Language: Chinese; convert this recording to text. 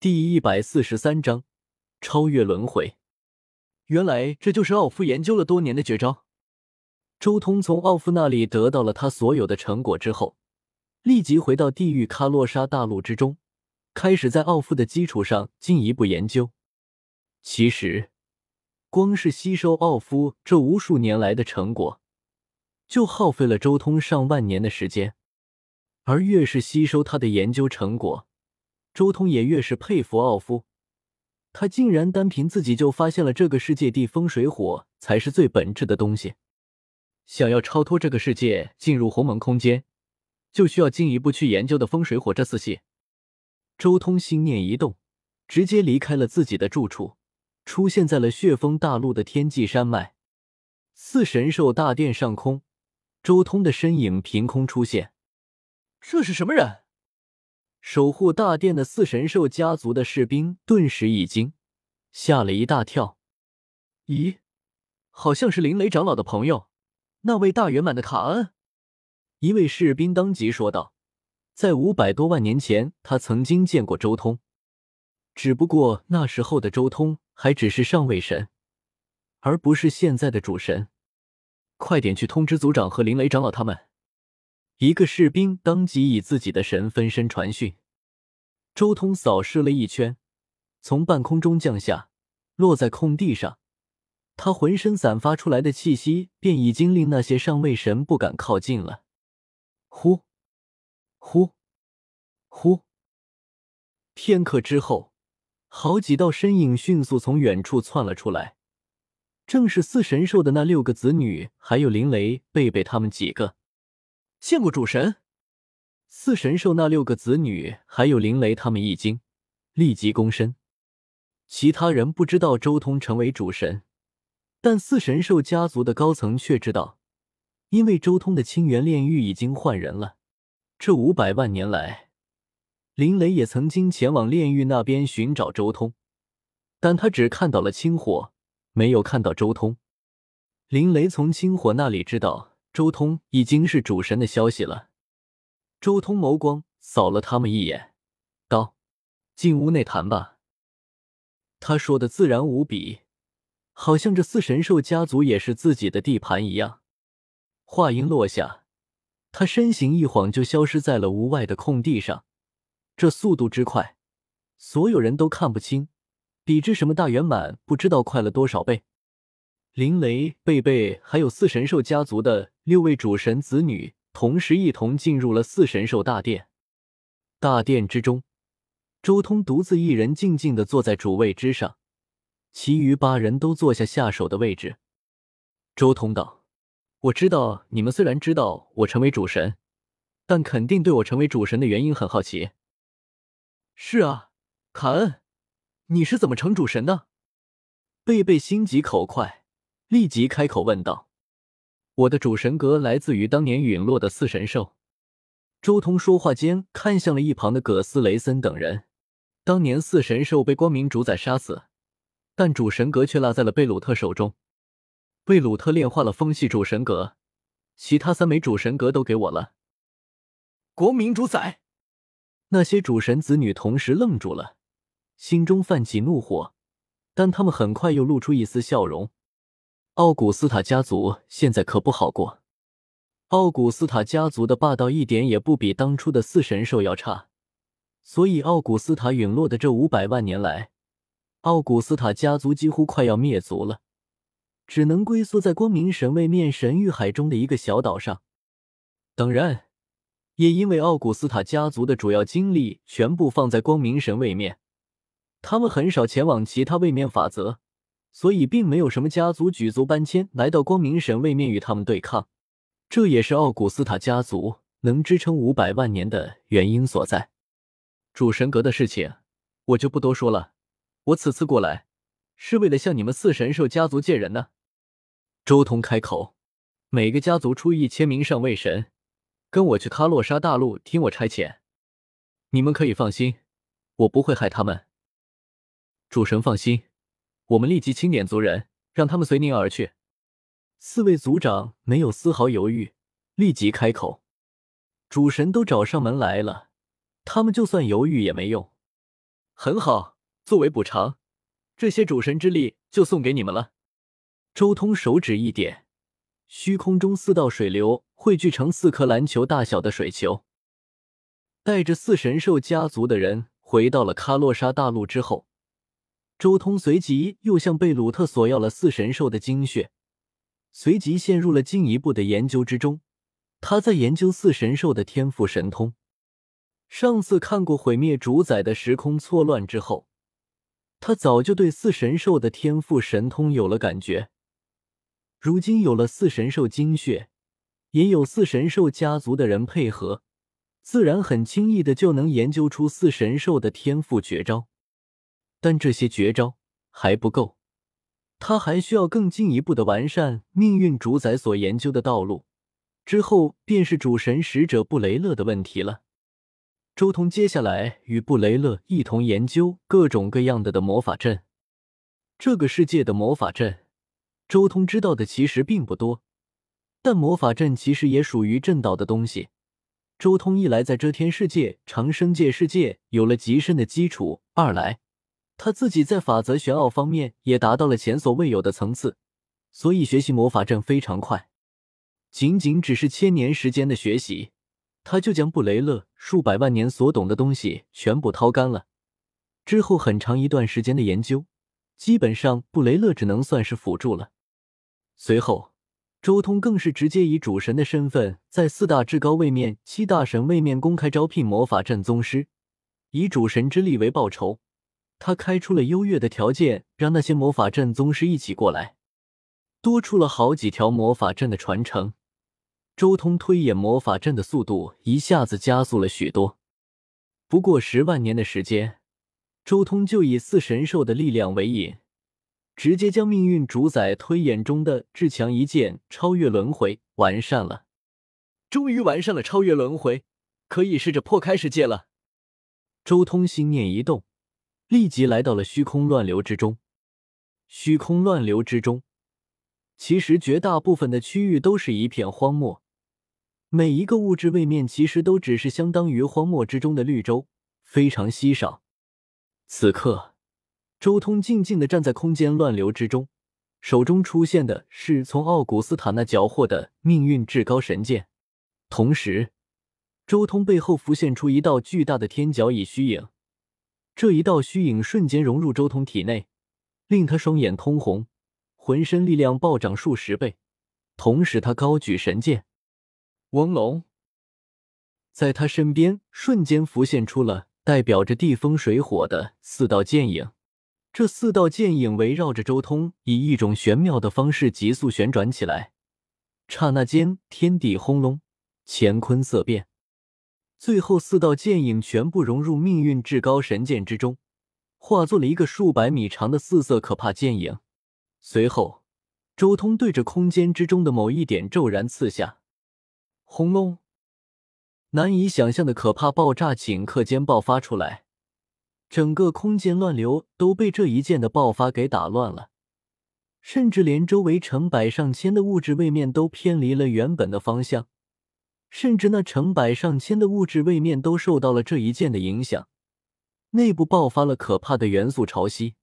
第一百四十三章超越轮回。原来这就是奥夫研究了多年的绝招。周通从奥夫那里得到了他所有的成果之后，立即回到地狱喀洛沙大陆之中，开始在奥夫的基础上进一步研究。其实，光是吸收奥夫这无数年来的成果，就耗费了周通上万年的时间。而越是吸收他的研究成果，周通也越是佩服奥夫，他竟然单凭自己就发现了这个世界地风水火才是最本质的东西。想要超脱这个世界，进入鸿蒙空间，就需要进一步去研究的风水火这四系。周通心念一动，直接离开了自己的住处，出现在了血风大陆的天际山脉四神兽大殿上空。周通的身影凭空出现，这是什么人？守护大殿的四神兽家族的士兵顿时一惊，吓了一大跳。咦，好像是林雷长老的朋友，那位大圆满的卡恩。一位士兵当即说道：“在五百多万年前，他曾经见过周通，只不过那时候的周通还只是上位神，而不是现在的主神。快点去通知族长和林雷长老他们。”一个士兵当即以自己的神分身传讯。周通扫视了一圈，从半空中降下，落在空地上。他浑身散发出来的气息，便已经令那些上位神不敢靠近了。呼，呼，呼！片刻之后，好几道身影迅速从远处窜了出来，正是四神兽的那六个子女，还有林雷、贝贝他们几个。见过主神，四神兽那六个子女还有林雷他们一惊，立即躬身。其他人不知道周通成为主神，但四神兽家族的高层却知道，因为周通的清源炼狱已经换人了。这五百万年来，林雷也曾经前往炼狱那边寻找周通，但他只看到了清火，没有看到周通。林雷从清火那里知道。周通已经是主神的消息了。周通眸光扫了他们一眼，道：“进屋内谈吧。”他说的自然无比，好像这四神兽家族也是自己的地盘一样。话音落下，他身形一晃就消失在了屋外的空地上。这速度之快，所有人都看不清，比之什么大圆满不知道快了多少倍。林雷、贝贝还有四神兽家族的六位主神子女，同时一同进入了四神兽大殿。大殿之中，周通独自一人静静的坐在主位之上，其余八人都坐下下手的位置。周通道：“我知道你们虽然知道我成为主神，但肯定对我成为主神的原因很好奇。”“是啊，卡恩，你是怎么成主神的？”贝贝心急口快。立即开口问道：“我的主神格来自于当年陨落的四神兽。”周通说话间看向了一旁的葛斯雷森等人。当年四神兽被光明主宰杀死，但主神格却落在了贝鲁特手中。贝鲁特炼化了风系主神格，其他三枚主神格都给我了。光明主宰，那些主神子女同时愣住了，心中泛起怒火，但他们很快又露出一丝笑容。奥古斯塔家族现在可不好过。奥古斯塔家族的霸道一点也不比当初的四神兽要差，所以奥古斯塔陨落的这五百万年来，奥古斯塔家族几乎快要灭族了，只能龟缩在光明神位面神域海中的一个小岛上。当然，也因为奥古斯塔家族的主要精力全部放在光明神位面，他们很少前往其他位面法则。所以，并没有什么家族举族搬迁来到光明神位面与他们对抗，这也是奥古斯塔家族能支撑五百万年的原因所在。主神阁的事情，我就不多说了。我此次过来，是为了向你们四神兽家族借人呢。周通开口，每个家族出一千名上位神，跟我去喀洛沙大陆听我差遣。你们可以放心，我不会害他们。主神放心。我们立即清点族人，让他们随您而去。四位族长没有丝毫犹豫，立即开口：“主神都找上门来了，他们就算犹豫也没用。”很好，作为补偿，这些主神之力就送给你们了。周通手指一点，虚空中四道水流汇聚成四颗篮球大小的水球。带着四神兽家族的人回到了喀洛沙大陆之后，周通随即又向贝鲁特索要了四神兽的精血，随即陷入了进一步的研究之中。他在研究四神兽的天赋神通。上次看过毁灭主宰的时空错乱之后，他早就对四神兽的天赋神通有了感觉。如今有了四神兽精血，也有四神兽家族的人配合。自然很轻易的就能研究出四神兽的天赋绝招，但这些绝招还不够，他还需要更进一步的完善命运主宰所研究的道路。之后便是主神使者布雷勒的问题了。周通接下来与布雷勒一同研究各种各样的的魔法阵。这个世界的魔法阵，周通知道的其实并不多，但魔法阵其实也属于阵道的东西。周通一来在遮天世界、长生界世界有了极深的基础，二来他自己在法则玄奥方面也达到了前所未有的层次，所以学习魔法阵非常快。仅仅只是千年时间的学习，他就将布雷勒数百万年所懂的东西全部掏干了。之后很长一段时间的研究，基本上布雷勒只能算是辅助了。随后。周通更是直接以主神的身份，在四大至高位面、七大神位面公开招聘魔法阵宗师，以主神之力为报酬。他开出了优越的条件，让那些魔法阵宗师一起过来，多出了好几条魔法阵的传承。周通推演魔法阵的速度一下子加速了许多。不过十万年的时间，周通就以四神兽的力量为引。直接将命运主宰推演中的至强一剑超越轮回完善了，终于完善了超越轮回，可以试着破开世界了。周通心念一动，立即来到了虚空乱流之中。虚空乱流之中，其实绝大部分的区域都是一片荒漠，每一个物质位面其实都只是相当于荒漠之中的绿洲，非常稀少。此刻。周通静静的站在空间乱流之中，手中出现的是从奥古斯塔那缴获的命运至高神剑，同时，周通背后浮现出一道巨大的天角蚁虚影。这一道虚影瞬间融入周通体内，令他双眼通红，浑身力量暴涨数十倍。同时，他高举神剑，翁龙，在他身边瞬间浮现出了代表着地风水火的四道剑影。这四道剑影围绕着周通，以一种玄妙的方式急速旋转起来。刹那间，天地轰隆，乾坤色变。最后，四道剑影全部融入命运至高神剑之中，化作了一个数百米长的四色可怕剑影。随后，周通对着空间之中的某一点骤然刺下，轰隆！难以想象的可怕爆炸顷刻间爆发出来。整个空间乱流都被这一剑的爆发给打乱了，甚至连周围成百上千的物质位面都偏离了原本的方向，甚至那成百上千的物质位面都受到了这一剑的影响，内部爆发了可怕的元素潮汐。